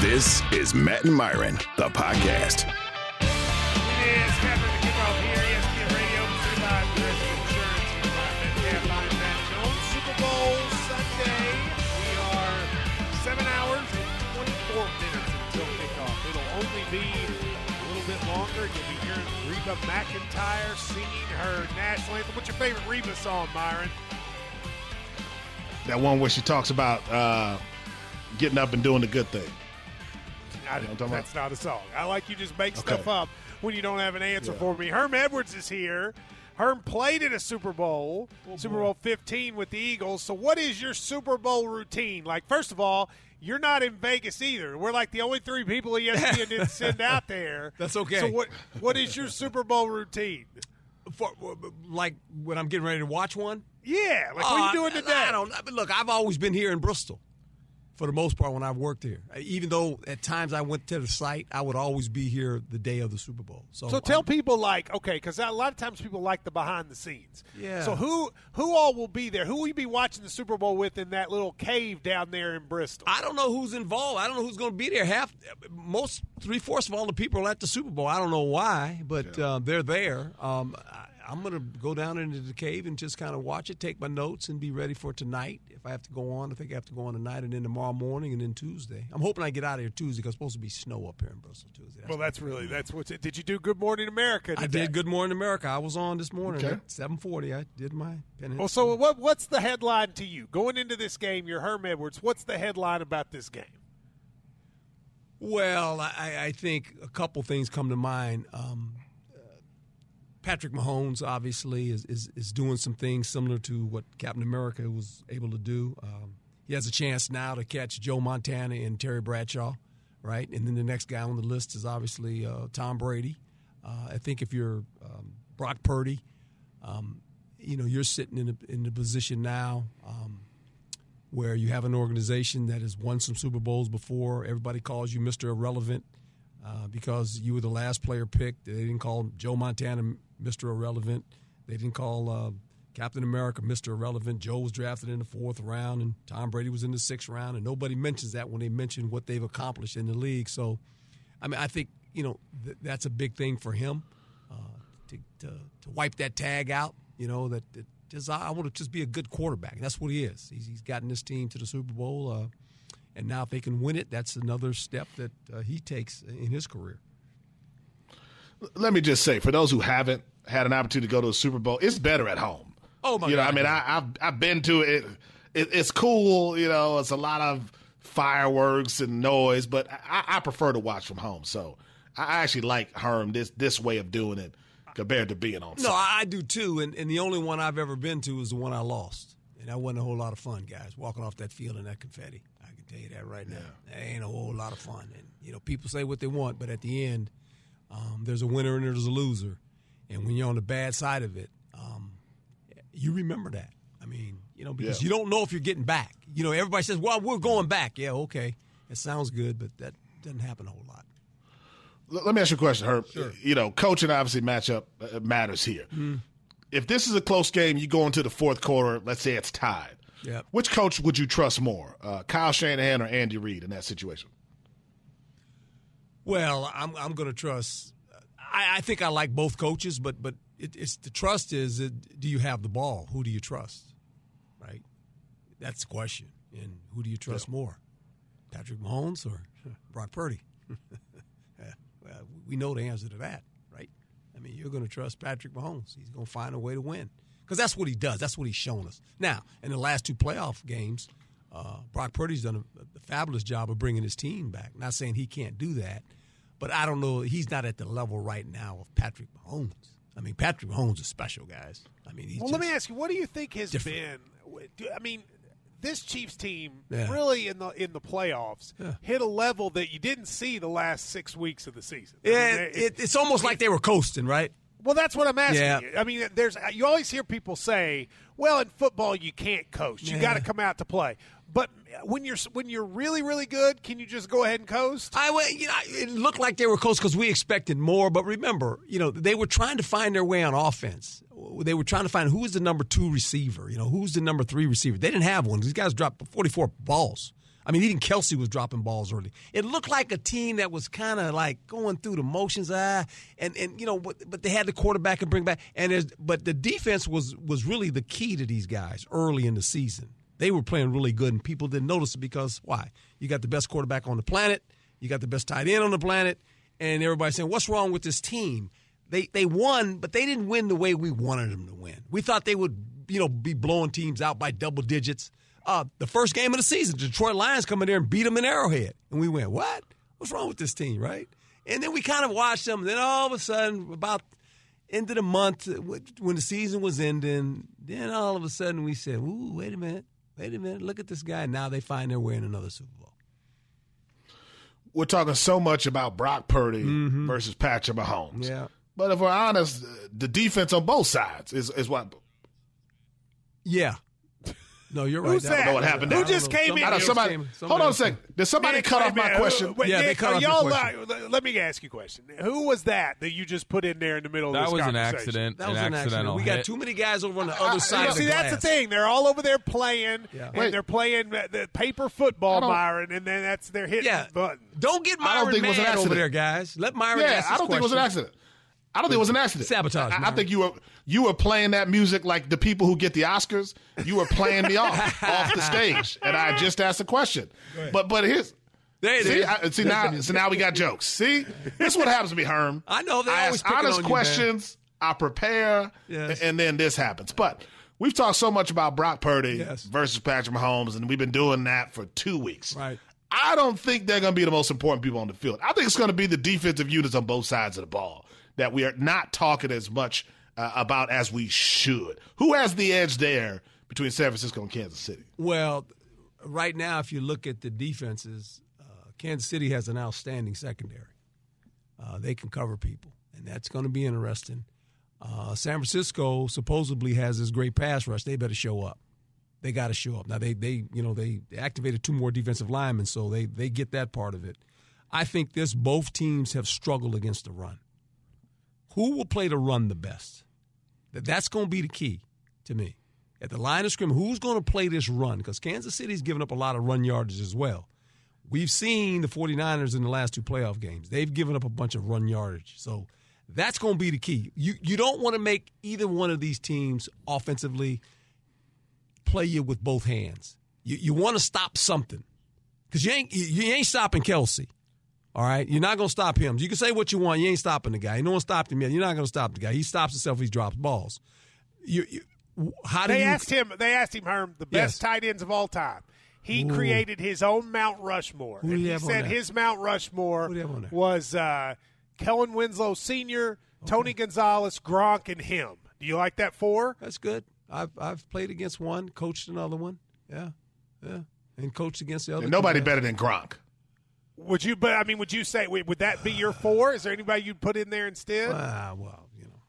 This is Matt and Myron, the podcast. It is Catherine kickoff here, ESPN Radio, presented by Progressive Insurance. Matt Line, Matt Jones, Super Bowl Sunday. We are seven hours and 24 minutes until kickoff. It'll only be a little bit longer. You'll be hearing Reba McEntire singing her national anthem. What's your favorite Reba song, Myron? That one where she talks about uh, getting up and doing the good thing. I, what I'm talking that's not a song. I like you just make stuff up when you don't have an answer Yeah. for me. Herm Edwards is here. Herm played in a Super Bowl, Oh, Super Bowl 15 with the Eagles. So, what is your Super Bowl routine? Like, first of all, you're not in Vegas either. We're like the only three people ESPN didn't send out there. That's okay. So, what what is your Super Bowl routine? For, like when I'm getting ready to watch one. Yeah, like what are Uh, you doing today? I don't. Look, I've always been here in Bristol, for the most part when I've worked here. Even though at times I went to the site, I would always be here the day of the Super Bowl. So, So tell people like okay, because a lot of times people like the behind the scenes. Yeah. So who who all will be there? Who will you be watching the Super Bowl with in that little cave down there in Bristol? I don't know who's involved. I don't know who's going to be there. Half, most three fourths of all the people are at the Super Bowl. I don't know why, but uh, they're there. Um, I, I'm going to go down into the cave and just kind of watch it, take my notes, and be ready for tonight. If I have to go on, I think I have to go on tonight, and then tomorrow morning, and then Tuesday. I'm hoping I get out of here Tuesday because it's supposed to be snow up here in Bristol Tuesday. well, that's really that's what's it. Did you do Good Morning America? I did Good Morning America. I was on this morning Okay. at 7:40. I did my pen. Well, so what what's the headline to you going into this game? You're Herm Edwards. What's the headline about this game? Well, I, I think a couple things come to mind. Um, Patrick Mahomes obviously is, is, is doing some things similar to what Captain America was able to do. Um, he has a chance now to catch Joe Montana and Terry Bradshaw, right? And then the next guy on the list is obviously uh, Tom Brady. Uh, I think if you're um, Brock Purdy, um, you know you're sitting in in the position now. Um, where you have an organization that has won some Super Bowls before. Everybody calls you Mr. Irrelevant uh, because you were the last player picked. They didn't call Joe Montana Mr. Irrelevant. They didn't call uh, Captain America Mr. Irrelevant. Joe was drafted in the fourth round, and Tom Brady was in the sixth round, and nobody mentions that when they mention what they've accomplished in the league. So, I mean, I think you know th- that's a big thing for him uh, to, to to wipe that tag out. You know that, that just I, I want to just be a good quarterback, and that's what he is. He's, he's gotten this team to the Super Bowl, uh, and now if they can win it, that's another step that uh, he takes in his career. Let me just say, for those who haven't had an opportunity to go to a Super Bowl, it's better at home. Oh, my god. you know, God. I mean, I, I've I've been to it. it. It's cool. You know, it's a lot of fireworks and noise, but I, I prefer to watch from home. So I actually like Herm this this way of doing it compared to being on. No, site. I I do too, and, and the only one I've ever been to is the one I lost, and that wasn't a whole lot of fun, guys. Walking off that field in that confetti, tell you that right now. That ain't a whole lot of fun, and you know people say what they want, but at the end, um, there's a winner and there's a loser, and when you're on the bad side of it, um, you remember that. I mean, you know, because Yeah. you don't know if you're getting back. You know, everybody says, "Well, we're going back." Yeah, okay, it sounds good, but that doesn't happen a whole lot. Let me ask you a question, Herb. You know, coaching obviously matchup uh, matters here. Mm-hmm. If this is a close game, you go into the fourth quarter. Let's say it's tied. Yep. Which coach would you trust more, uh, Kyle Shanahan or Andy Reid in that situation? Well, I'm I'm going to trust. I, I think I like both coaches, but but it, it's the trust is uh, do you have the ball? Who do you trust? Right, that's the question. And who do you trust more, Patrick Mahomes or Brock Purdy? Yeah, well, we know the answer to that, right? I mean, you're going to trust Patrick Mahomes. He's going to find a way to win because that's what he does. That's what he's shown us. Now, in the last two playoff games, uh, Brock Purdy's done a, a fabulous job of bringing his team back. Not saying he can't do that, but I don't know. He's not at the level right now of Patrick Mahomes. I mean, Patrick Mahomes is special, guys. I mean, he's Well, let me ask you, what do you think has different. been? I mean, this Chiefs team Yeah. really in the in the playoffs Yeah. hit a level that you didn't see the last six weeks of the season. I Yeah, mean, it, it's almost like they were coasting, right? Well, that's what I'm asking Yeah. you. I mean, there's you always hear people say, "Well, in football you can't coast; you Yeah. got to come out to play." But when you're when you're really really good, can you just go ahead and coast? I you know, it looked like they were close because we expected more. But remember, you know, they were trying to find their way on offense. They were trying to find who was the number two receiver. You know, who's the number three receiver. They didn't have one. These guys dropped 44 balls. I mean, even Kelce was dropping balls early. It looked like a team that was kind of like going through the motions, ah, and and you know, but, but they had the quarterback and bring back, and but the defense was was really the key to these guys early in the season. They were playing really good, and people didn't notice it because why? You got the best quarterback on the planet, you got the best tight end on the planet, and everybody's saying, "What's wrong with this team?" They they won, but they didn't win the way we wanted them to win. We thought they would, you know, be blowing teams out by double digits. Uh, the first game of the season, the Detroit Lions come in there and beat them in Arrowhead, and we went, "What? What's wrong with this team?" Right? And then we kind of watched them. And then all of a sudden, about end of the month when the season was ending, then all of a sudden we said, "Ooh, wait a minute, wait a minute, look at this guy." Now they find their way in another Super Bowl. We're talking so much about Brock Purdy versus Patrick Mahomes. Yeah. But if we're honest, the defense on both sides is, is what Yeah. No, you're right. Who's that? I don't know what happened Who just came in I don't- somebody, hold on a second. Did somebody Nick, cut off my minute. question? Wait, Yeah, they cut off your y'all question. li- let me ask you a question. Who was that that you just put in there in the middle of the street? That this was an accident. That was an an accident. accidental We got hit. too many guys over on the I- other I- side of See, the that's the thing. They're all over there playing, Yeah. and Wait. they're playing the, the paper football, I don't- Byron, and then that's they're hitting Yeah. buttons. Don't get Myron I don't Myron think it was an mad over accident. there, guys. Let Myron Yeah, ask I don't think it was an accident. I don't think it was an accident. Sabotage, I, I think you were you were playing that music like the people who get the Oscars. You were playing me off off the stage, and I just asked a question. But but here's There it see is. I, see now so now we got jokes. See this is what happens to me, Herm. I know, they're I always ask honest on you, man. questions. I prepare, Yes. and then this happens. But we've talked so much about Brock Purdy Yes. versus Patrick Mahomes, and we've been doing that for two weeks. Right. I don't think they're going to be the most important people on the field. I think it's going to be the defensive units on both sides of the ball that we are not talking as much uh, about as we should. Who has the edge there between San Francisco and Kansas City? Well, right now, if you look at the defenses, uh, Kansas City has an outstanding secondary. Uh, they can cover people, and that's going to be interesting. Uh, San Francisco supposedly has this great pass rush. They better show up. They got to show up. Now they they you know they activated two more defensive linemen, so they they get that part of it. I think this both teams have struggled against the run. Who will play to run the best? That- That's going to be the key to me. At the line of scrimmage, who's going to play this run? Because Kansas City's given up a lot of run yardage as well. We've seen the 49ers in the last two playoff games. They've given up a bunch of run yardage. So that's going to be the key. You you don't want to make either one of these teams offensively play you with both hands. You you want to stop something. Because you ain't you ain't stopping Kelce. All right, you're not going to stop him. You can say what you want. You ain't stopping the guy. No one stopped him yet. You're not going to stop the guy. He stops himself. He drops balls. You, you, how do They you? asked him. They asked him, Herm, the best Yes. tight ends of all time. He Ooh. created his own Mount Rushmore, and he said his Mount Rushmore Who do you have on there? was uh, Kellen Winslow Sr., Tony Gonzalez, Gronk, and him. Do you like that four? That's good. I've I've played against one, coached another one. Yeah, yeah, and coached against the other. And nobody better than Gronk. Would you? But I mean, would you say would that be your four? Is there anybody you'd put in there instead? Ah, well, you know,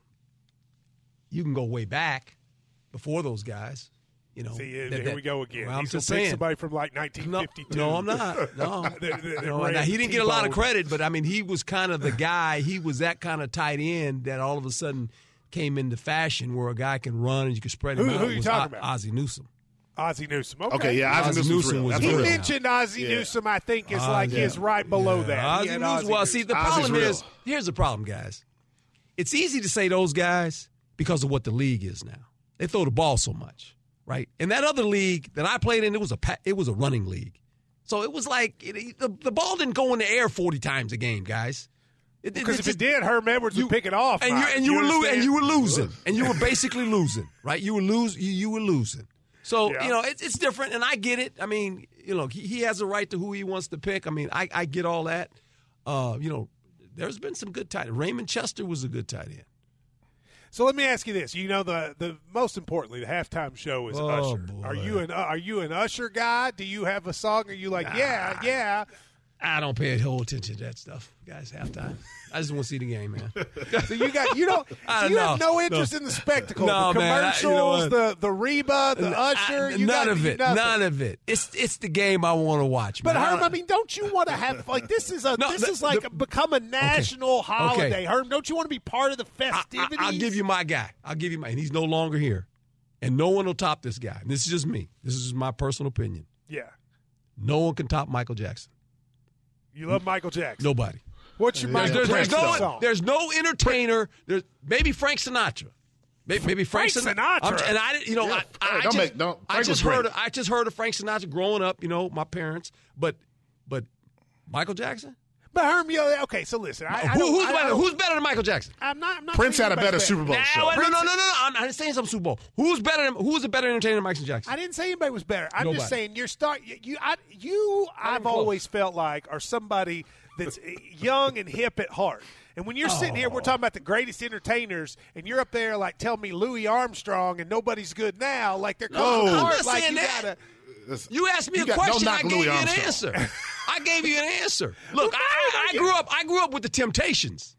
you can go way back before those guys. You know, See, uh, that- here that- we go again. Well, I'm He's just saying. somebody from like No, 1952. no, I'm not. No, That- that- that No, now, he didn't get a lot of credit, but I mean, he was kind of the guy. He was that kind of tight end that all of a sudden came into fashion, where a guy can run and you can spread him Who- out. who are you was talking O- about? Ozzie Newsome. Ozzie Newsome. Okay, Okay, yeah, Ozzie Ozzie Newsome was Newsome real. was He real. real. mentioned Ozzie Yeah. Newsome. I think is Ah, like yeah. his right below Yeah, that. He Ozzie Newsome- Ozzie well, Newsome. see, the Ozzie's problem real. is here's the problem, guys. It's easy to say those guys because of what the league is now. They throw the ball so much, right? In that other league that I played in, it was a it was a running league, so it was like it, the, the ball didn't go in the air forty times a game, guys. It- Because if just- it did, Herm Edwards would pick it off. and you and you, were lo- and you were losing, and you were basically losing, right? You were lose you, you were losing. So Yeah. you know it's it's different, and I get it. I mean, you know, he, he has a right to who he wants to pick. I mean, I, I get all that. Uh, you know, there's been some good tight. Raymond Chester was a good tight end. So let me ask you this: You know, the the most importantly, the halftime show is Oh, Usher. boy. Are you an uh, Are you an Usher guy? Do you have a song? Are you like, yeah, yeah? I don't pay a whole attention to that stuff, guys. Halftime. I just want to see the game, man. So you got you don't. So you don't have know. no interest in the spectacle, No, the man, I- you know commercials, the the Reba, the Usher. I- you none got, of it. nothing. None of it. It's it's the game I want to watch. But man. Herm, I mean, don't you want to have like this is a No, this the- is like the- become a national holiday, Okay. Herm? Don't you want to be part of the festivities? I, festivities? will give you my guy. I'll give you my, and he's no longer here, and no one will top this guy. And this is just me. This is my personal opinion. yeah. No one can top Michael Jackson. You love Michael Jackson. Nobody. What's your Yeah. Michael There's, there's Jackson no song? there's no entertainer. There's maybe Frank Sinatra. Maybe, maybe Frank, Frank Sin- Sinatra? I'm- and I didn't, you know, Yeah, I, hey, I, don't just, make- don't- I just heard great. I just heard of Frank Sinatra growing up. You know, my parents, but but Michael Jackson. But Herm, you know, okay. So listen, I, I Who, don't- who's, I better, don't- who's better than Michael Jackson? I'm not. I'm not Prince saying had a anybody's better Super Bowl Nah, show. wait, no, no, no, no. I'm not saying some Super Bowl. Who's better? Than, who's a better entertainer than Michael Jackson? I didn't say anybody was better. I'm Nobody. just saying you're start you. you I, you I've close. always felt like are somebody that's young and hip at heart. And when you're sitting here, we're talking about the greatest entertainers, and you're up there like tell me Louis Armstrong and nobody's good now. Like they're No, coming I'm not like saying you that. gotta. You asked me You a got- don't question. I knock gave Louis you an Armstrong. answer. I gave you an answer. Look, I, I grew up. I grew up with the Temptations.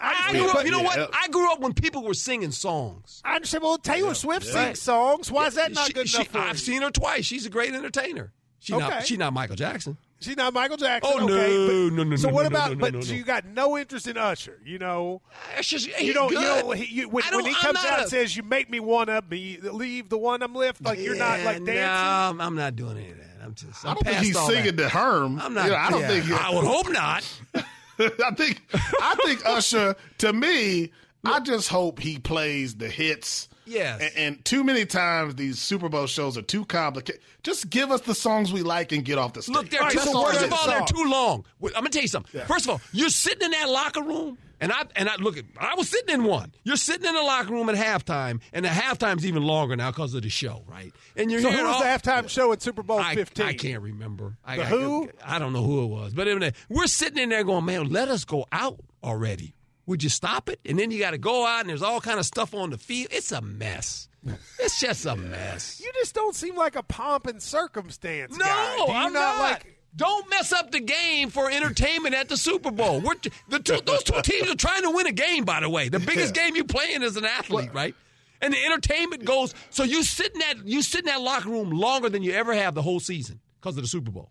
I understand, grew up. You know what? I grew up when people were singing songs. I understand. Well, Taylor Swift Yeah. sings songs. Why is that not She- good enough for I've seen her twice. She's a great entertainer. She's Okay. not. She's not Michael Jackson. She's not Michael Jackson. Oh, no, okay, but- no, no, So no, what no, about? no, no, but no, so no. you got no interest in Usher. You know, It's just, you he's don't. good. You know, he, you, when, I don't- when he comes not out a- and says, "You make me wanna be leave the one I'm left," like you're not like dancing. No, I'm- I'm not doing any of that. I'm just. I I'm don't think he's singing that. to Herm. I'm not. You know, I don't yeah, think. He, I would hope not. I think. I think Usher. To me, I just hope he plays the hits. Yes. And, and too many times these Super Bowl shows are too complicated. Just give us the songs we like and get off the stage. Look, they're All right, too, so first of all, they're too long. I'm gonna tell you something. First of all, you're sitting in that locker room, and I and I look at. I was sitting in one. You're sitting in the locker room at halftime, and the halftime's even longer now because of the show, right? And you're So who was all, the halftime show at Super Bowl 15? I can't remember. I, The I- who? I don't know who it was, but anyway, we're sitting in there going, "Man, let us go out already." Would you stop it? And then you got to go out, and there's all kind of stuff on the field. It's a mess. It's just a mess. You just don't seem like a pomp and circumstance No, guy. Do you I'm not, not. like. Don't mess up the game for entertainment at the Super Bowl. We're t- the two, those two teams are trying to win a game. By the way, the biggest game you playing as an athlete, right? And the entertainment goes. So you sit in that you sit in that locker room longer than you ever have the whole season because of the Super Bowl.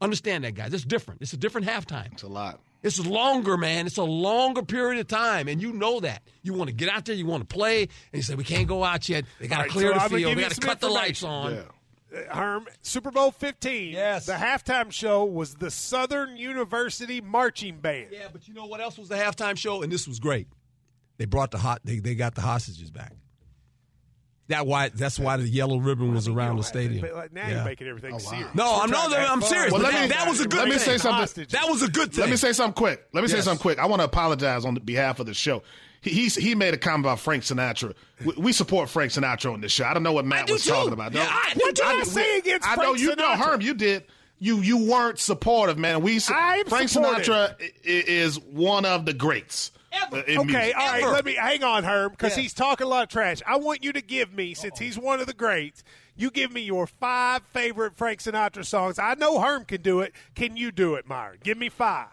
Understand that, guys. It's different. It's a different halftime. It's a lot. It's longer, man. It's a longer period of time, and you know that. You want to get out there, you want to play, and you say we can't go out yet. They got to All right, clear so the I'm field. give We got to cut the lights on. Yeah. uh, Herm, Super Bowl 15. Yes. The halftime show was the Southern University Marching Band. Yeah, but you know what else was the halftime show? And this was great. They brought the hot. They, they got the hostages back. That why that's why the yellow ribbon was around the stadium. but, like, now Yeah. you're making everything oh, serious. No, We're I'm trying no, I'm serious. Well, let that, me- that was a good. let me thing. say something. Hostages. That was a good thing. Let me say something quick. Let me say something quick. I want to apologize on behalf of the show. He he's, he made a comment about Frank Sinatra. We, we support Frank Sinatra on this show. I don't know what Matt was too. talking about. Yeah, I What did too. I say against I know Frank you know Sinatra? Herm. You did. You you weren't supportive, man. We I'm Frank supportive. Sinatra i- i- is one of the greats. Ever. uh, Okay, music. all right. Ever. Let me hang on, Herm, because Yes. he's talking a lot of trash. I want you to give me, since he's one of the greats, you give me your five favorite Frank Sinatra songs. I know Herm can do it. Can you do it, Myron? Give me five.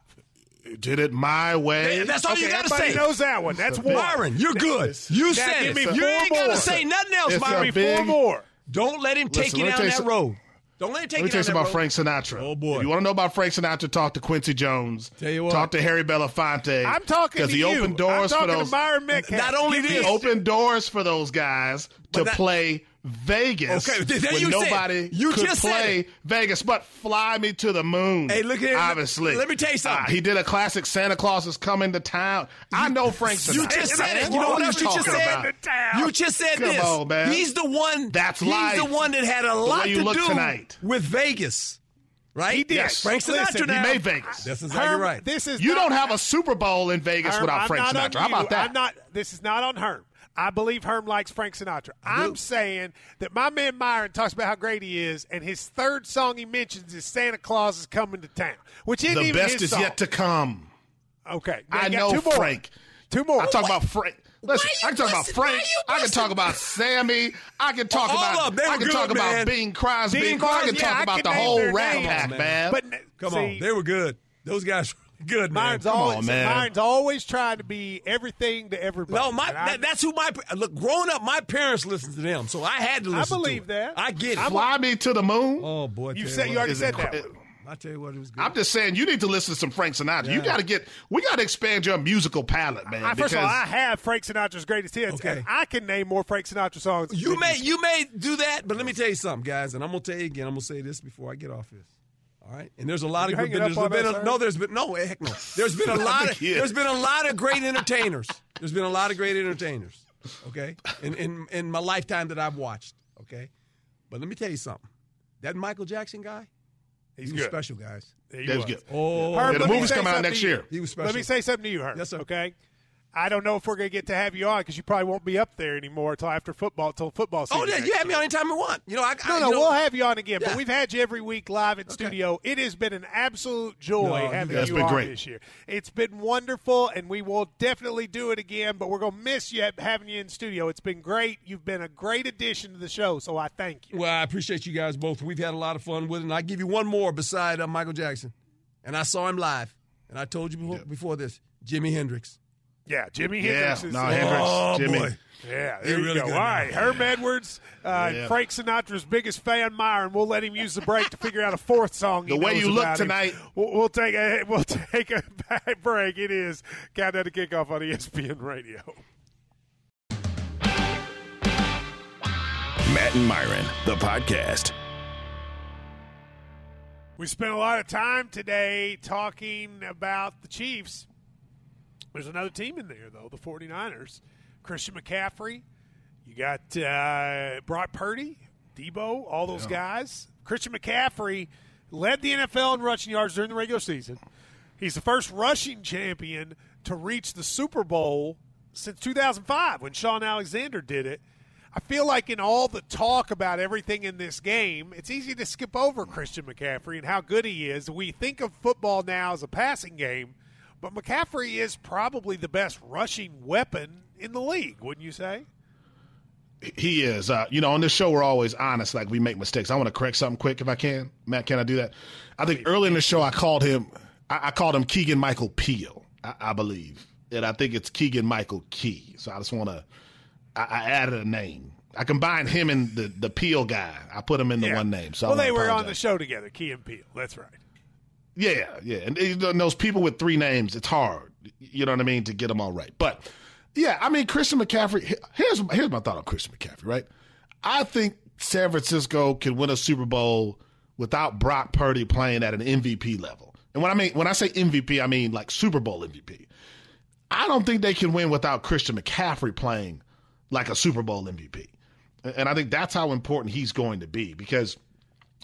Did it my way. Yeah, that's all okay, you got to say. knows that one. That's one. Myron, you're good. You Now said it. You ain't got more. to say nothing else, It's a Myron. Give me four more. Don't let him take Listen, you down that some- road. Don't let him take Let me tell you something about road. Frank Sinatra. Oh, boy. If you want to know about Frank Sinatra, talk to Quincy Jones. Tell you what. Talk to Harry Belafonte. I'm talking because he you. opened doors I'm for those. to Myron Not only Give He this- opened doors for those guys to that- play Vegas Okay, there when you said- nobody you could just play it. Vegas. But fly me to the moon. Hey, look here. Obviously, Let me tell you something. Uh, he did a classic. Santa Claus is coming to town. I know Frank Sinatra. You just said it. You know What what else you just said? about? You just said Come this. on, man. He's the one. That's he's life. the one that had a lot you to look do tonight. with Vegas, right? He did. Yes. Frank Sinatra. Listen, he made Vegas. That's exactly Herm, right. This is You not- don't have a Super Bowl in Vegas Herm, without I'm Frank not on Sinatra. How about that? I'm not. This is not on Herm. I believe Herm likes Frank Sinatra. I'm saying that my man Myron talks about how great he is, and his third song he mentions is Santa Claus is coming to town, which isn't the even best his is song. yet to come. Okay, Now I you got know two more. Frank. Two more. I talk about Frank. Listen, you I can talk about busting? Why Frank. you I can busting? talk about Sammy. I can talk All about. of them. They I were can good, talk about. Bing Crosby. Bing I can yeah, talk I about can the name whole their Rat names, Pack, man. man. But Come see, on, they were good. Those guys were good, man. Myron's Come always on, man. Myron's always trying to be everything to everybody. No, my And I- that, that's who my look. Growing up, my parents listened to them, so I had to I listen. believe to it. that. I get it. I'm- Fly me to the moon. oh boy, you said you already said that. one. I tell you what, it was good. I'm just saying you need to listen to some Frank Sinatra. You got to get. We got to expand your musical palette, man. I, first of all, I have Frank Sinatra's greatest hits, Okay. and I can name more Frank Sinatra songs. You may you may do that, but let me tell you something, guys, and I'm gonna tell you again. I'm gonna say this before I get off this. All right, and there's a lot of good. There's been a, no, there's been no eh, heck no. There's been a lot of kid. there's been a lot of great entertainers. There's been a lot of great entertainers. Okay, in in in my lifetime that I've watched. Okay, but let me tell you something. That Michael Jackson guy, He's he was good. special, guys. He was was. good. Oh, Herb, Yeah, the movie's coming out next year. he was special. Let me say something to you, Herb. Yes, sir. Okay. I don't know if we're going to get to have you on because you probably won't be up there anymore until after football, until football season. Oh yeah, you have me year. on anytime you want. You know, I, No, I, no, know, we'll have you on again. But we've had you every week live in studio. It has been an absolute joy No, having you It's been on great. this year. It's been wonderful, and we will definitely do it again. But we're going to miss you having you in studio. It's been great. You've been a great addition to the show, so I thank you. Well, I appreciate you guys both. We've had a lot of fun with it. And I give you one more beside uh, Michael Jackson. And I saw him live. And I told you before, before this, Jimi Hendrix. Yeah, Jimi Yeah, Hendrix is no, uh, Hendrix, Oh, Jimi. boy. Yeah, He there you really go. good All right, now. Herm Edwards, uh, Yeah. Frank Sinatra's biggest fan, Myron. We'll let him use the break to figure out a fourth song. he The way knows you look him. tonight- We'll, we'll take a we'll take a back break. It is countdown to kickoff on ESPN Radio. Matt and Myron, the podcast. We spent a lot of time today talking about the Chiefs. There's another team in there, though, the 49ers. Christian McCaffrey. You got uh, Brock Purdy, Deebo, all those guys. Christian McCaffrey led the NFL in rushing yards during the regular season. He's the first rushing champion to reach the Super Bowl since 2005 when Shaun Alexander did it. I feel like in all the talk about everything in this game, it's easy to skip over Christian McCaffrey and how good he is. We think of football now as a passing game, but McCaffrey is probably the best rushing weapon in the league, wouldn't you say? He is. Uh, you know, on this show, we're always honest. Like we make mistakes. I want to correct something quick if I can. Matt, can I do that? I think early in the show, I called him. I, I called him Keegan Michael Peele. I, I believe, and I think it's Keegan Michael Key. So I just want to. I, I added a name. I combined him and the the Peele guy. I put him in the one name. So well, they were on the show together, Key and Peele. That's right. Yeah, yeah, and know, those people with three names, it's hard. You know what I mean to get them all right. But yeah, I mean Christian McCaffrey. Here's here's my thought on Christian McCaffrey. Right, I think San Francisco can win a Super Bowl without Brock Purdy playing at an MVP level. And when I mean when I say MVP, I mean like Super Bowl MVP. I don't think they can win without Christian McCaffrey playing like a Super Bowl MVP. And I think that's how important he's going to be because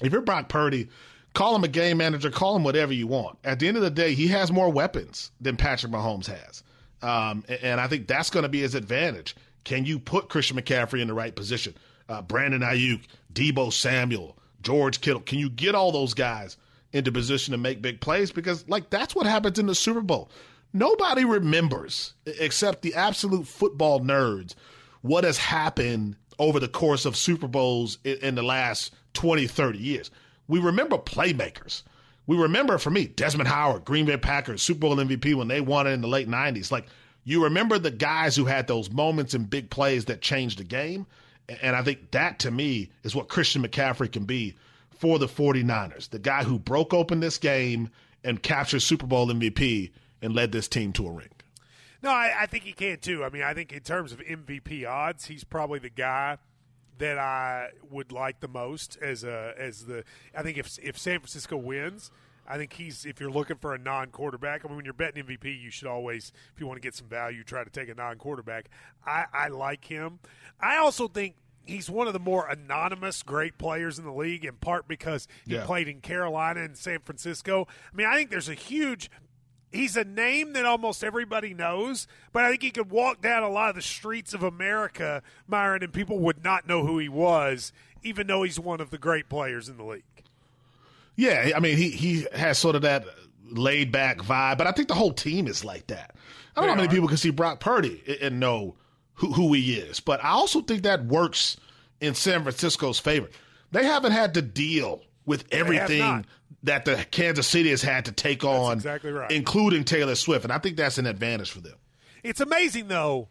if you're Brock Purdy, call him a game manager, call him whatever you want. At the end of the day, he has more weapons than Patrick Mahomes has. Um, and, and I think that's going to be his advantage. Can you put Christian McCaffrey in the right position? Uh, Brandon Aiyuk, Deebo Samuel, George Kittle. Can you get all those guys into position to make big plays? Because, like, that's what happens in the Super Bowl. Nobody remembers, except the absolute football nerds, what has happened over the course of Super Bowls in, in the last 20, 30 years. We remember playmakers. We remember, for me, Desmond Howard, Green Bay Packers, Super Bowl MVP when they won it in the late 90s. Like, you remember the guys who had those moments and big plays that changed the game. And I think that, to me, is what Christian McCaffrey can be for the 49ers. The guy who broke open this game and captured Super Bowl MVP and led this team to a ring. No, I, I think he can too. I mean, I think in terms of MVP odds, he's probably the guy that I would like the most as a as the. I think if if San Francisco wins, I think he's if you're looking for a non-quarterback. I mean, when you're betting MVP, you should always, if you want to get some value, try to take a non-quarterback. I, I like him. I also think he's one of the more anonymous great players in the league, in part because he Yeah. played in Carolina and San Francisco. I mean, I think there's a huge he's a name that almost everybody knows, but I think he could walk down a lot of the streets of America, Myron, and people would not know who he was, even though he's one of the great players in the league. Yeah, I mean, he he has sort of that laid back vibe, but I think the whole team is like that. I don't know how many are. people can see Brock Purdy and- and know who, who he is, but I also think that works in San Francisco's favor. They haven't had to deal with everything that the Kansas City has had to take on, exactly right. including Taylor Swift, and I think that's an advantage for them. It's amazing, though.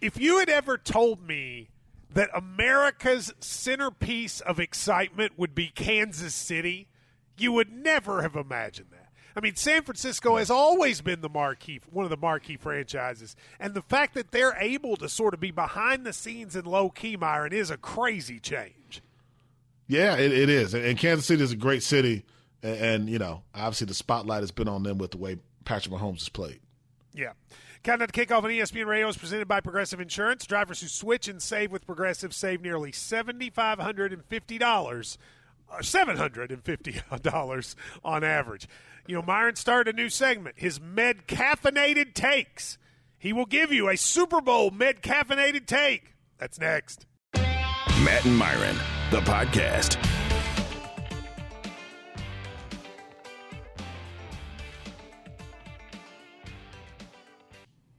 If you had ever told me that America's centerpiece of excitement would be Kansas City, You would never have imagined that. I mean, San Francisco has always been the marquee, one of the marquee franchises, and the fact that they're able to sort of be behind the scenes and low key, Myron, is a crazy change. Yeah, it, it is. And Kansas City is a great city, and, and you know, obviously the spotlight has been on them with the way Patrick Mahomes has played. Yeah. Countdown to kickoff on ESPN Radio is presented by Progressive Insurance. Drivers who switch and save with Progressive save nearly seventy five hundred and fifty dollars, uh, seven hundred and fifty dollars on average. You know, Myron started a new segment, his med caffeinated takes. He will give you a Super Bowl med caffeinated take. That's next. Matt and Myron, the podcast.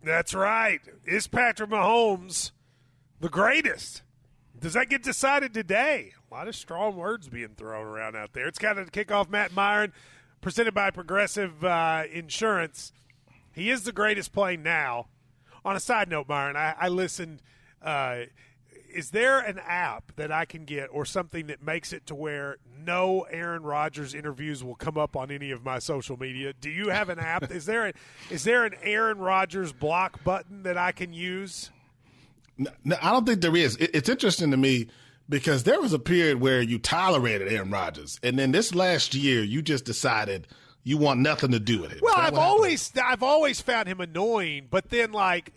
That's right. Is Patrick Mahomes the greatest? Does that get decided today? A lot of strong words being thrown around out there. It's kind of the kickoff. Matt Myron, presented by Progressive uh, Insurance. He is the greatest playing now. On a side note, Myron, I, I listened. Uh, is there an app that I can get or something that makes it to where no Aaron Rodgers interviews will come up on any of my social media? Do you have an app? is there a, is there an Aaron Rodgers block button that I can use? No, no, I don't think there is. It, it's interesting to me because there was a period where you tolerated Aaron Rodgers, and then this last year you just decided you want nothing to do with it. Well, I've always I've always found him annoying, but then like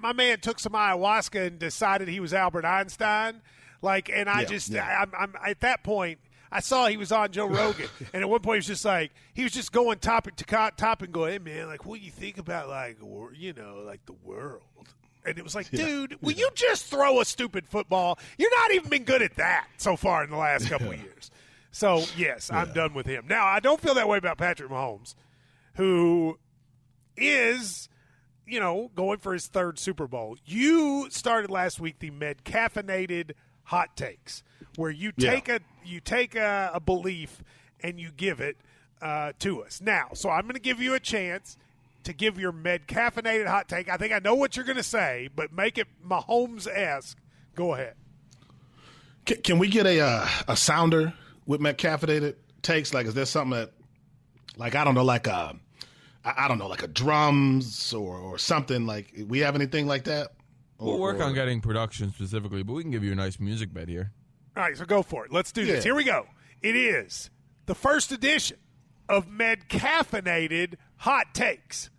my man took some ayahuasca and decided he was Albert Einstein. Like, and I Yeah, just, yeah. I'm, I'm at that point. I saw he was on Joe Rogan, and at one point he was just like, he was just going topic to topic, and going, "Hey man, like, what do you think about like, wor- you know, like the world?" And it was like, dude, will you just throw a stupid football? You're not even been good at that so far in the last couple of years. So yes, I'm done with him. Now I don't feel that way about Patrick Mahomes, who is you know, going for his third Super Bowl. You started last week the med caffeinated hot takes, where you Yeah. take a you take a, a belief and you give it uh, to us. Now, so I'm going to give you a chance to give your med caffeinated hot take. I think I know what you're going to say, but make it Mahomes esque. Go ahead. Can, can we get a uh, a sounder with med caffeinated takes? Like, is there something that, like, I don't know, like a, I, I don't know, like a drums or or something? Like, we have anything like that? We'll work or- on getting production specifically, but we can give you a nice music bed here. All right, so go for it. Let's do this. Here we go. It is the first edition of med caffeinated hot takes.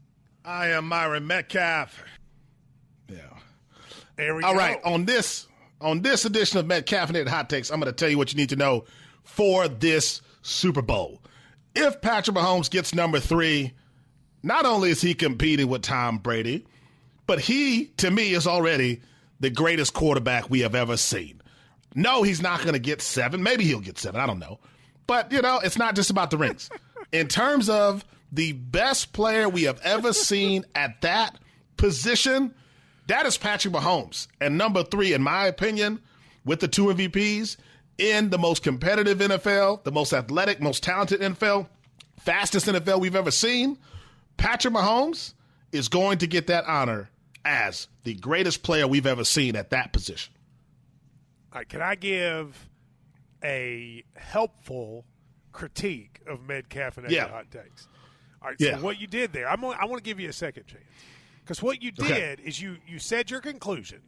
I am Myron Medcalf. Yeah. There we All go. right, on this on this edition of Med Caffeinated Hot Takes, I'm going to tell you what you need to know for this Super Bowl. If Patrick Mahomes gets number three, not only is he competing with Tom Brady, but he, to me, is already the greatest quarterback we have ever seen. No, he's not going to get seven. Maybe he'll get seven. I don't know. But, you know, it's not just about the rings. In terms of the best player we have ever seen at that position, that is Patrick Mahomes. And number three, in my opinion, with the two MVPs in the most competitive NFL, the most athletic, most talented NFL, fastest NFL we've ever seen, Patrick Mahomes is going to get that honor as the greatest player we've ever seen at that position. All right, can I give a helpful critique of med caffeinated Yeah. hot takes? All right, Yeah. so what you did there, I'm, I want to give you a second chance because what you did Okay. is you you said your conclusion,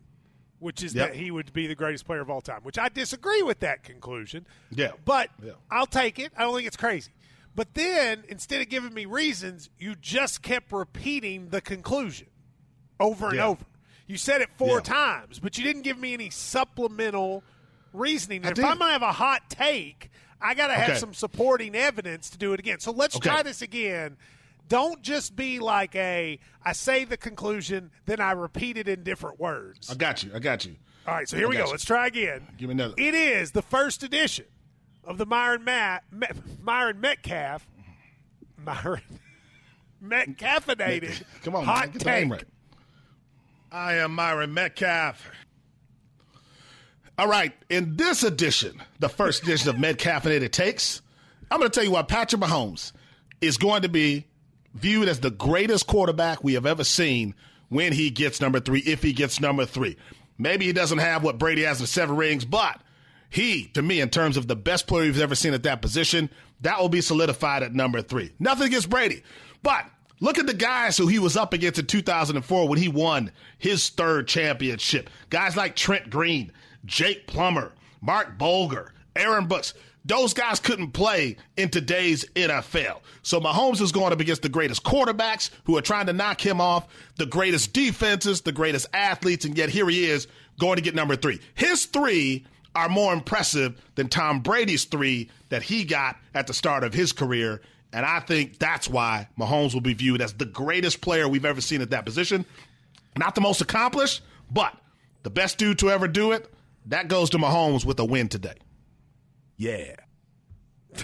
which is Yep. that he would be the greatest player of all time, which I disagree with that conclusion. Yeah. but Yeah. I'll take it. I don't think it's crazy. But then instead of giving me reasons, you just kept repeating the conclusion over and Yeah. over. You said it four Yeah. times, but you didn't give me any supplemental reasoning. If. I'm gonna have a hot take, I gotta have some supporting evidence to do it again. So let's Okay. try this again. Don't just be like a I say the conclusion, then I repeat it in different words. I got you. I got you. All right, so here I we go. you. Let's try again. Give me another. It is the first edition of the Myron Matt, Myron Medcalf, Myron Metcalfinated Come on, hot man. Get the take. name right. I am Myron Medcalf. All right, in this edition, the first edition of Metcalfinated Takes, I'm going to tell you why Patrick Mahomes is going to be viewed as the greatest quarterback we have ever seen when he gets number three, if he gets number three. Maybe he doesn't have what Brady has with seven rings, but he, to me, in terms of the best player we've ever seen at that position, that will be solidified at number three. Nothing against Brady, but look at the guys who he was up against in 2004 when he won his third championship. Guys like Trent Green, Jake Plummer, Marc Bulger, Aaron Brooks. Those guys couldn't play in today's NFL. So Mahomes is going up against the greatest quarterbacks who are trying to knock him off, the greatest defenses, the greatest athletes, and yet here he is going to get number three. His three are more impressive than Tom Brady's three that he got at the start of his career. And I think that's why Mahomes will be viewed as the greatest player we've ever seen at that position. Not the most accomplished, but the best dude to ever do it. That goes to Mahomes with a win today. Yeah.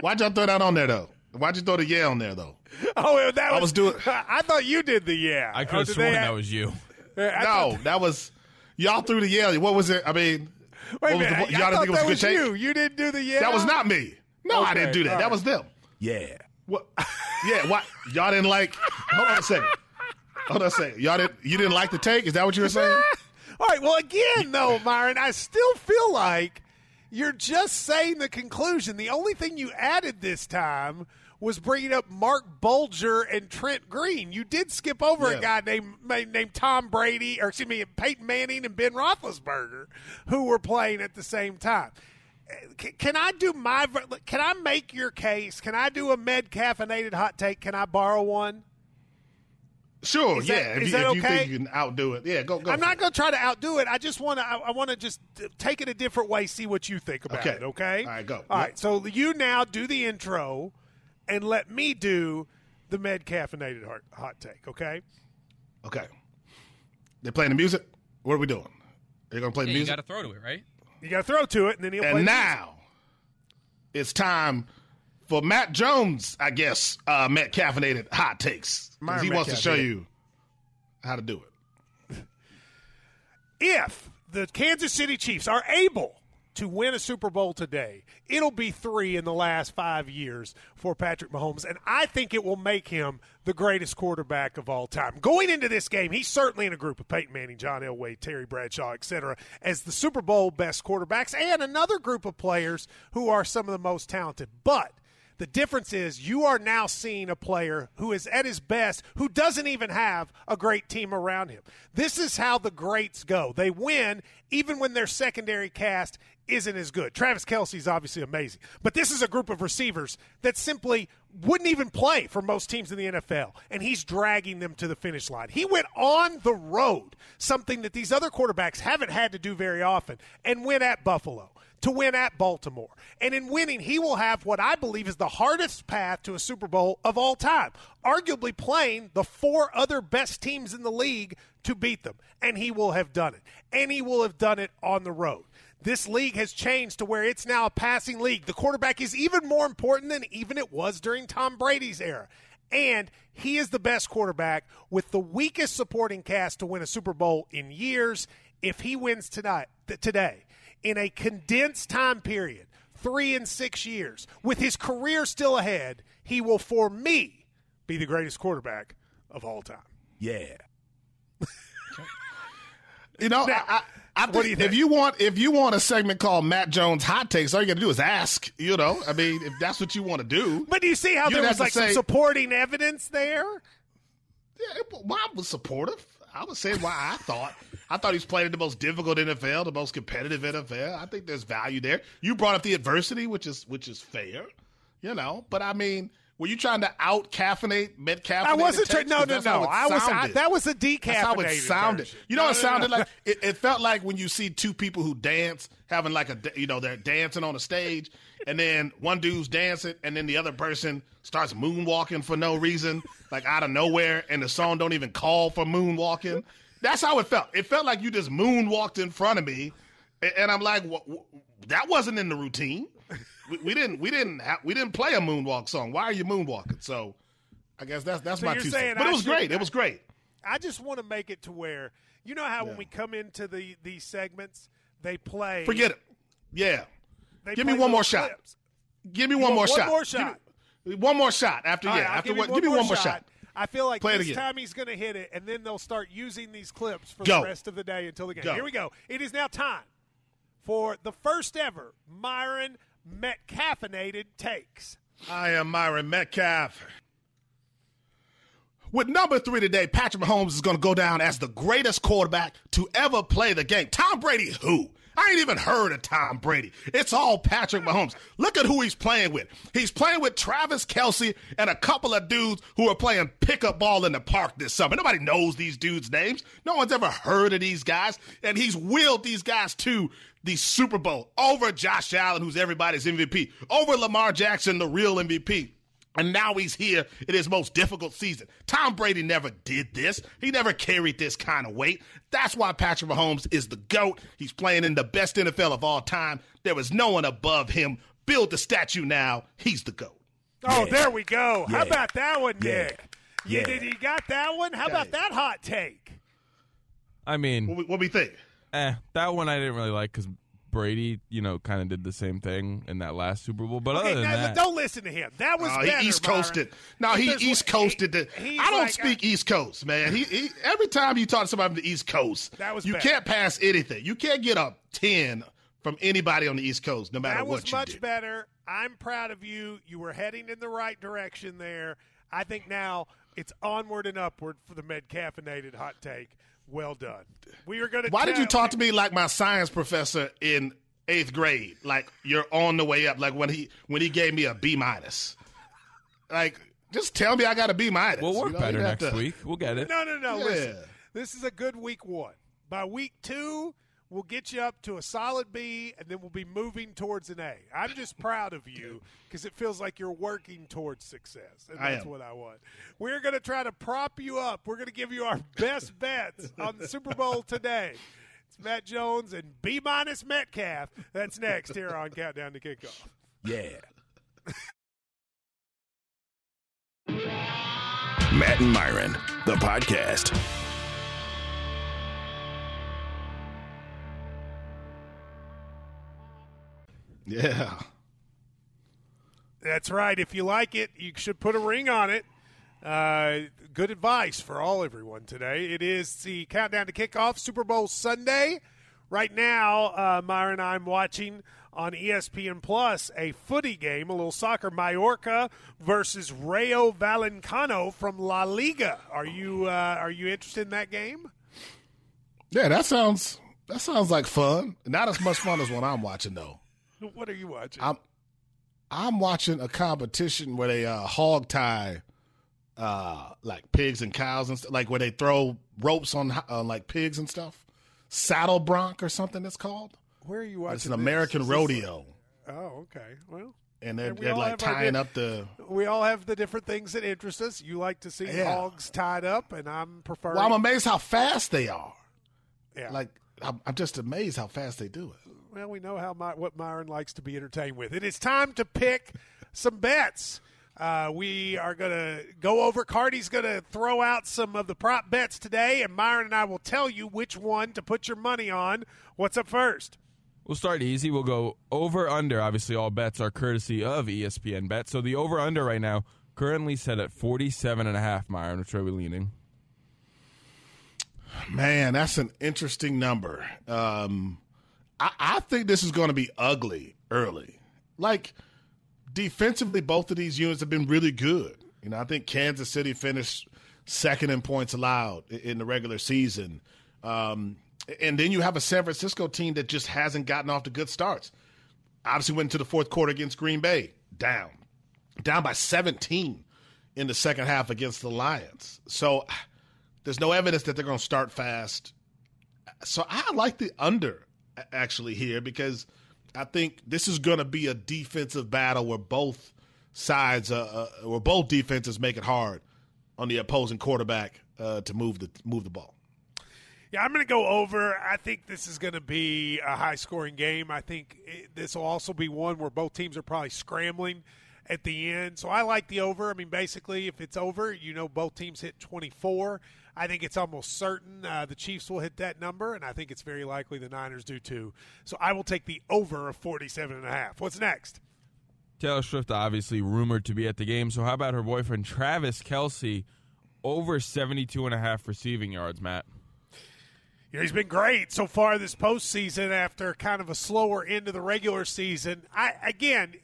Why'd y'all throw that on there though? Why'd you throw the yeah on there though? Oh, that was, I was doing- I thought you did the yeah. I could oh, have sworn that was you. I No, thought- that was y'all threw the yeah. What was it? I mean, Wait a what was minute. the, y'all didn't thought think it was a good was take? you. You didn't do the yeah. That was not me. No, I didn't do that. all That right. was them. Yeah. What? Yeah, what? Y'all didn't like? Hold on a second. Hold on a second. Y'all didn't? You didn't like the take? Is that what you were saying? All right. Well, again, though, Myron, I still feel like you're just saying the conclusion. The only thing you added this time was bringing up Marc Bulger and Trent Green. You did skip over Yeah. a guy named named Tom Brady, or excuse me, Peyton Manning and Ben Roethlisberger, who were playing at the same time. C- Can I do my? Can I make your case? Can I do a med caffeinated hot take? Can I borrow one? Sure. Is yeah. that- if is you, that if you okay? think you can outdo it, yeah, go. go I'm not going to try to outdo it. I just want to. I, I want to just take it a different way. See what you think about Okay. it. Okay. All right, go. All Yep. right. So you now do the intro, and let me do the med caffeinated hot, hot take. Okay. Okay. They playing the music. What are we doing? Are you gonna play the Yeah, you got to throw to it, right? You got to throw to it, and then he'll play. and the now it's time for Matt Jones, I guess, uh, Matt caffeinated hot takes. 'Cause Myron he Matt wants to show you how to do it. if the Kansas City Chiefs are able to win a Super Bowl today, it'll be three in the last five years for Patrick Mahomes, and I think it will make him the greatest quarterback of all time. Going into this game, he's certainly in a group of Peyton Manning, John Elway, Terry Bradshaw, etc., as the Super Bowl best quarterbacks, and another group of players who are some of the most talented. But the difference is you are now seeing a player who is at his best, who doesn't even have a great team around him. This is how the greats go. They win even when their secondary cast isn't as good. Travis Kelce is obviously amazing, but this is a group of receivers that simply wouldn't even play for most teams in the NFL, and he's dragging them to the finish line. He went on the road, something that these other quarterbacks haven't had to do very often, and win at Buffalo to win at Baltimore. And in winning, he will have what I believe is the hardest path to a Super Bowl of all time, arguably playing the four other best teams in the league to beat them. And he will have done it. And he will have done it on the road. This league has changed to where it's now a passing league. The quarterback is even more important than even it was during Tom Brady's era. And he is the best quarterback with the weakest supporting cast to win a Super Bowl in years. If he wins tonight, th- today, in a condensed time period, three and six years, with his career still ahead, he will, for me, be the greatest quarterback of all time. Yeah. you know, Now, I, I, I what do you think? if you want if you want a segment called Matt Jones Hot Takes, all you got to do is ask. You know, I mean, if that's what you want to do. But do you see how You'd there was like some supporting evidence there? Yeah, I was supportive. I was saying why I thought. I thought he's playing in the most difficult NFL, the most competitive NFL. I think there's value there. You brought up the adversity, which is which is fair, you know. But I mean, were you trying to out caffeinate, med caffeinate? I wasn't trying. No, no, no. I was. I, that was a decaffeinated. That's how it sounded. version. You know, No, it no, sounded no. like it, it felt like when you see two people who dance having like a you know they're dancing on a stage, and then one dude's dancing, and then the other person starts moonwalking for no reason, like out of nowhere, and the song don't even call for moonwalking. That's how it felt. It felt like you just moonwalked in front of me, and, and I'm like, "Wha- wha- that wasn't in the routine. We, we didn't. We didn't. Ha- we didn't play a moonwalk song. Why are you moonwalking? So. I guess that's that's So my two cents. But I it was should- great. It was great. I just want to make it to where you know how when we come into the these segments they play. Forget it. Yeah. Give me one more little shot. Give me You one more one shot. more shot? me- one more shot after All yeah. I'll after what? Give me more one more shot. shot. I feel like Play this time he's going to hit it, and then they'll start using these clips for Go. the rest of the day until the game. Go. Here we go. It is now time for the first ever Myron Metcalfinated takes. I am Myron Medcalf. With number three today, Patrick Mahomes is going to go down as the greatest quarterback to ever play the game. Tom Brady, who? I ain't even heard of Tom Brady. It's all Patrick Mahomes. Look at who he's playing with. He's playing with Travis Kelce and a couple of dudes who are playing pickup ball in the park this summer. Nobody knows these dudes' names. No one's ever heard of these guys. And he's willed these guys to the Super Bowl over Josh Allen, who's everybody's MVP, over Lamar Jackson, the real MVP. And now he's here in his most difficult season. Tom Brady never did this. He never carried this kind of weight. That's why Patrick Mahomes is the GOAT. He's playing in the best NFL of all time. There is no one above him. Build the statue now. He's the GOAT. Oh, there we go. How about that one, Yeah. Nick? You, Yeah. did you got that one? How about Yeah. that hot take? I mean, What we, what we think? Eh, that one I didn't really like because Brady, you know, kind of did the same thing in that last Super Bowl. But Okay, other than now, that, don't listen to him. That was Oh, better, he East Coasted. No, he There's East Coasted. the- he- he's I don't like, speak East Coast, man. He, he every time you talk to somebody from the East Coast, That was you better. can't pass anything. You can't get a ten from anybody on the East Coast, no matter what. That was what you much do. better. I'm proud of you. You were heading in the right direction there. I think now it's onward and upward for the Med Caffeinated hot take. Well done. We are going to. Why did you talk to me like my science professor in eighth grade? Like you're on the way up. Like when he when he gave me a B minus. Like just tell me I got a B minus. we'll work You know, better next to- week. We'll get it. No, no, no. Yeah. Listen, this is a good week one. By week two, we'll get you up to a solid B, and then we'll be moving towards an A. I'm just proud of you because it feels like you're working towards success, and that's am. what I want. We're going to try to prop you up. We're going to give you our best bets on the Super Bowl today. It's Matt Jones and B minus Medcalf. That's next here on Countdown to Kickoff. Yeah. Matt and Myron, the podcast. Yeah. That's right. If you like it, you should put a ring on it. Uh, good advice for all everyone today. It is the countdown to kickoff Super Bowl Sunday. Right now, uh, Myron and I'm watching on ESPN Plus a footy game, a little soccer. Mallorca versus Rayo Vallecano from La Liga. Are you uh, are you interested in that game? Yeah, that sounds that sounds like fun. Not as much fun as what I'm watching though. What are you watching? I'm I'm watching a competition where they uh, hog tie uh, like pigs and cows and stuff, like where they throw ropes on uh, like pigs and stuff. Saddle bronc or something it's called. Where are you watching? It's an? American rodeo, like- oh, okay. Well, and they're, And we they're like tying di- up the. we all have the different things that interest us. You like to see Yeah. hogs tied up, and I'm preferring. Well, I'm amazed how fast they are. yeah. Like I'm, I'm just amazed how fast they do it. Well, we know how my, what Myron likes to be entertained with. It is time to pick some bets. Uh, we are going to go over. Cardi's going to throw out some of the prop bets today, and Myron and I will tell you which one to put your money on. What's up first? We'll start easy. We'll go over under. Obviously, all bets are courtesy of ESPN Bet. So the over under right now currently set at 47 and a half. Myron, which way are we leaning? Man, that's an interesting number. Um, I, I think this is going to be ugly early. Like defensively, both of these units have been really good. You know, I think Kansas City finished second in points allowed in the regular season. Um, and then you have a San Francisco team that just hasn't gotten off to good starts. Obviously, went into the fourth quarter against Green Bay, down, down by 17 in the second half against the Lions. So there's no evidence that they're going to start fast. So I like the under actually here because I think this is going to be a defensive battle where both sides, uh, uh, where both defenses make it hard on the opposing quarterback uh, to move the move the ball. Yeah, I'm going to go over. I think this is going to be a high scoring game. I think this will also be one where both teams are probably scrambling at the end. So I like the over. I mean, basically, if it's over, you know, both teams hit 24. I think it's almost certain uh, the Chiefs will hit that number, and I think it's very likely the Niners do too. So I will take the over of 47 and a half. What's next? Taylor Swift obviously rumored to be at the game. So how about her boyfriend Travis Kelce over 72 and a half receiving yards, Matt? you know, he's been great so far this postseason after kind of a slower end of the regular season. I again,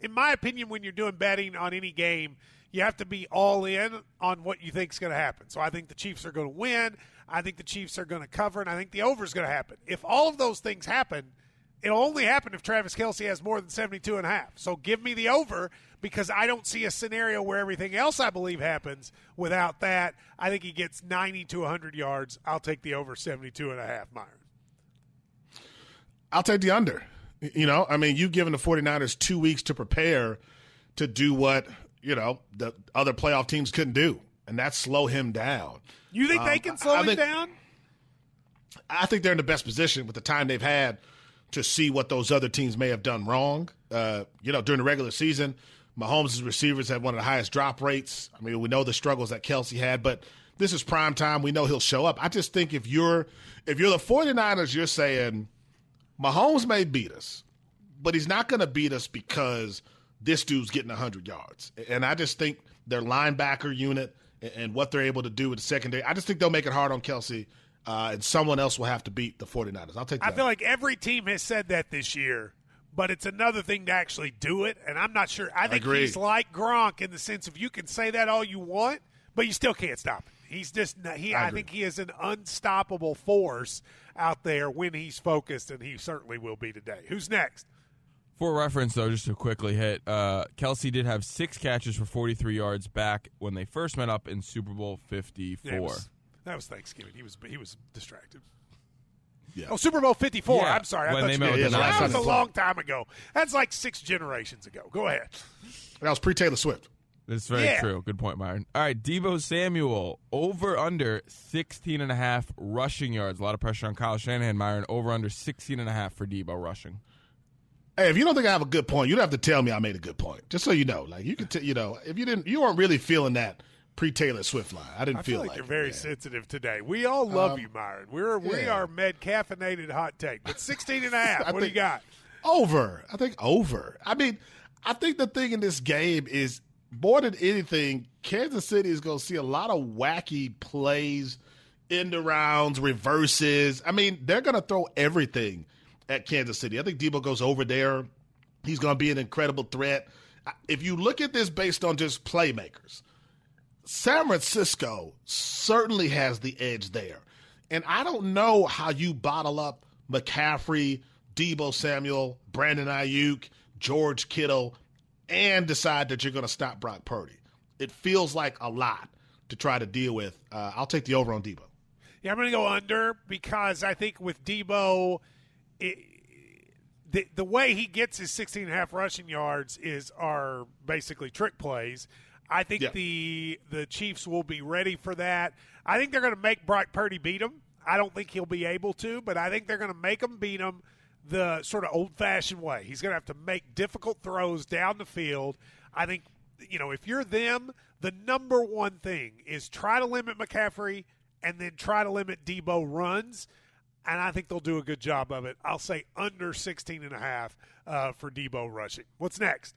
in my opinion, when you're doing betting on any game, you have to be all in on what you think is going to happen. So I think the Chiefs are going to win. I think the Chiefs are going to cover, and I think the over is going to happen. If all of those things happen, it'll only happen if Travis Kelce has more than 72 and a half. So give me the over because I don't see a scenario where everything else I believe happens without that. I think he gets 90 to 100 yards. I'll take the over 72 and a half, Myron. I'll take the under. You know, I mean, you've given the 49ers two weeks to prepare to do what, you know, the other playoff teams couldn't do, and that slow him down. You think um, they can slow I, I him think, down? I think they're in the best position with the time they've had to see what those other teams may have done wrong. Uh, you know, during the regular season, Mahomes' receivers had one of the highest drop rates. I mean, we know the struggles that Kelce had, but this is prime time. We know he'll show up. I just think if you're if you're the 49ers, you're saying Mahomes may beat us, but he's not going to beat us because this dude's getting 100 yards. And I just think their linebacker unit and what they're able to do with the secondary, I just think they'll make it hard on Kelce. uh, and someone else will have to beat the 49ers. I'll take that. I feel like every team has said that this year, but it's another thing to actually do it. And I'm not sure. I think I he's like Gronk in the sense of you can say that all you want, but you still can't stop it. He's just he. I, I think he is an unstoppable force out there when he's focused, and he certainly will be today. Who's next? For reference, though, just to quickly hit, uh, Kelce did have six catches for 43 yards back when they first met up in Super Bowl 54. Yeah, that was Thanksgiving. He was he was distracted. Yeah. Oh, Super Bowl Fifty Four. Yeah, I'm sorry. When I they met yeah, that was a long time ago. That's like six generations ago. Go ahead. That was pre Taylor Swift. That's very yeah. true. Good point, Myron. All right, Deebo Samuel over under 16 and a half rushing yards. A lot of pressure on Kyle Shanahan, Myron. Over under 16 and a half for Deebo rushing. Hey, if you don't think I have a good point, you don't have to tell me I made a good point. Just so you know, like you could, t- you know, if you didn't, you weren't really feeling that pre Taylor Swift line. I didn't I feel, feel like, you're very sensitive today. We all love um, you, Myron. We're we yeah. are med caffeinated hot take. But 16 and a half. what do you got? Over. I think over. I mean, I think the thing in this game is more than anything, Kansas City is going to see a lot of wacky plays, end rounds, reverses. I mean, they're going to throw everything at Kansas City. I think Deebo goes over there. He's going to be an incredible threat. If you look at this based on just playmakers, San Francisco certainly has the edge there. And I don't know how you bottle up McCaffrey, Deebo Samuel, Brandon Aiyuk, George Kittle, and decide that you're going to stop Brock Purdy. It feels like a lot to try to deal with. Uh, I'll take the over on Deebo. Yeah, I'm going to go under because I think with Deebo, it, the the way he gets his 16 and a half rushing yards is are basically trick plays. I think yeah. the the Chiefs will be ready for that. I think they're going to make Brock Purdy beat him. I don't think he'll be able to, but I think they're going to make him beat him the sort of old fashioned way. He's going to have to make difficult throws down the field. I think you know if you're them, the number one thing is try to limit McCaffrey and then try to limit Deebo runs. And I think they'll do a good job of it. I'll say under 16 and a half uh, for Deebo rushing. What's next?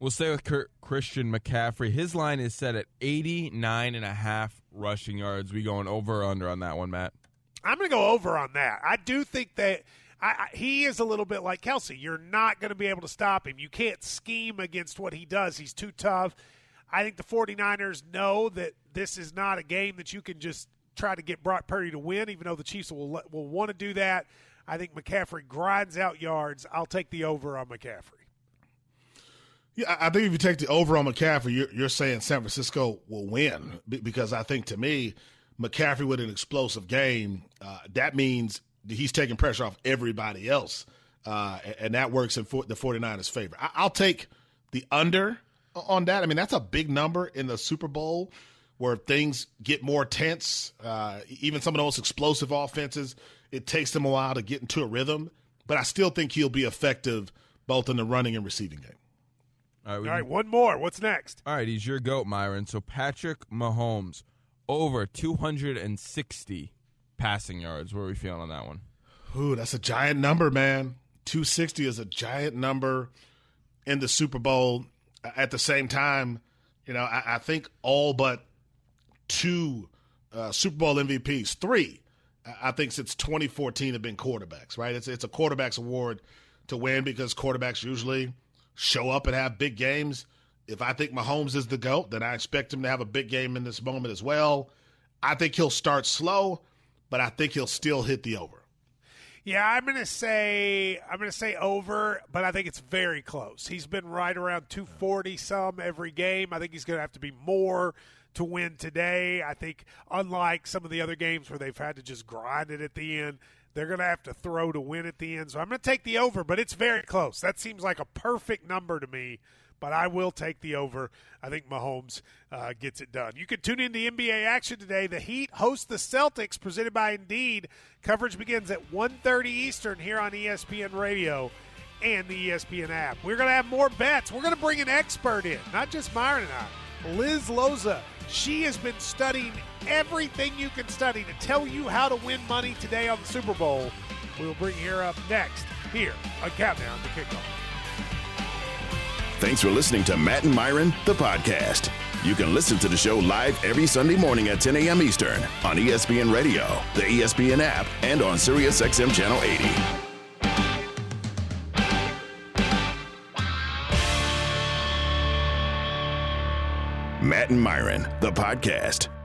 We'll stay with Kurt Christian McCaffrey. His line is set at 89 and a half rushing yards. We going over or under on that one, Matt? I'm going to go over on that. I do think that I, I, he is a little bit like Kelce. You're not going to be able to stop him. You can't scheme against what he does. He's too tough. I think the 49ers know that this is not a game that you can just try to get Brock Purdy to win, even though the Chiefs will will want to do that. I think McCaffrey grinds out yards. I'll take the over on McCaffrey. Yeah, I think if you take the over on McCaffrey, you're, you're saying San Francisco will win because I think to me, McCaffrey with an explosive game, uh, that means he's taking pressure off everybody else, uh, and that works in for, the 49ers' favor. I, will take the under on that. I mean, that's a big number in the Super Bowl where things get more tense. Uh, even some of the most explosive offenses, it takes them a while to get into a rhythm, but I still think he'll be effective both in the running and receiving game. All right, All right, one more. What's next? All right, he's your goat, Myron. So Patrick Mahomes over 260 passing yards. Where are we feeling on that one? Ooh, that's a giant number, man. 260 is a giant number in the Super Bowl. At the same time, you know, I, I think all but two uh, Super Bowl MVPs, three I think since 2014 have been quarterbacks, right? It's it's a quarterback's award to win because quarterbacks usually show up and have big games. If I think Mahomes is the GOAT, then I expect him to have a big game in this moment as well. I think he'll start slow, but I think he'll still hit the over. Yeah, I'm to say I'm to say over, but I think it's very close. He's been right around 240 some every game. I think he's to have to be more to win today. I think unlike some of the other games where they've had to just grind it at the end, they're going to have to throw to win at the end. So I'm going to take the over, but it's very close. That seems like a perfect number to me but I will take the over. I think Mahomes uh, gets it done. You can tune in to NBA action today. The Heat host the Celtics, presented by Indeed. Coverage begins at 1.30 Eastern here on ESPN Radio and the ESPN app. We're going to have more bets. We're going to bring an expert in, not just Myron and I. Liz Loza. She has been studying everything you can study to tell you how to win money today on the Super Bowl. We'll bring her up next here on Countdown to Kickoff. Thanks for listening to Matt and Myron, the podcast. You can listen to the show live every Sunday morning at 10 a.m. Eastern on ESPN Radio, the ESPN app, and on SiriusXM Channel 80. Matt and Myron, the podcast.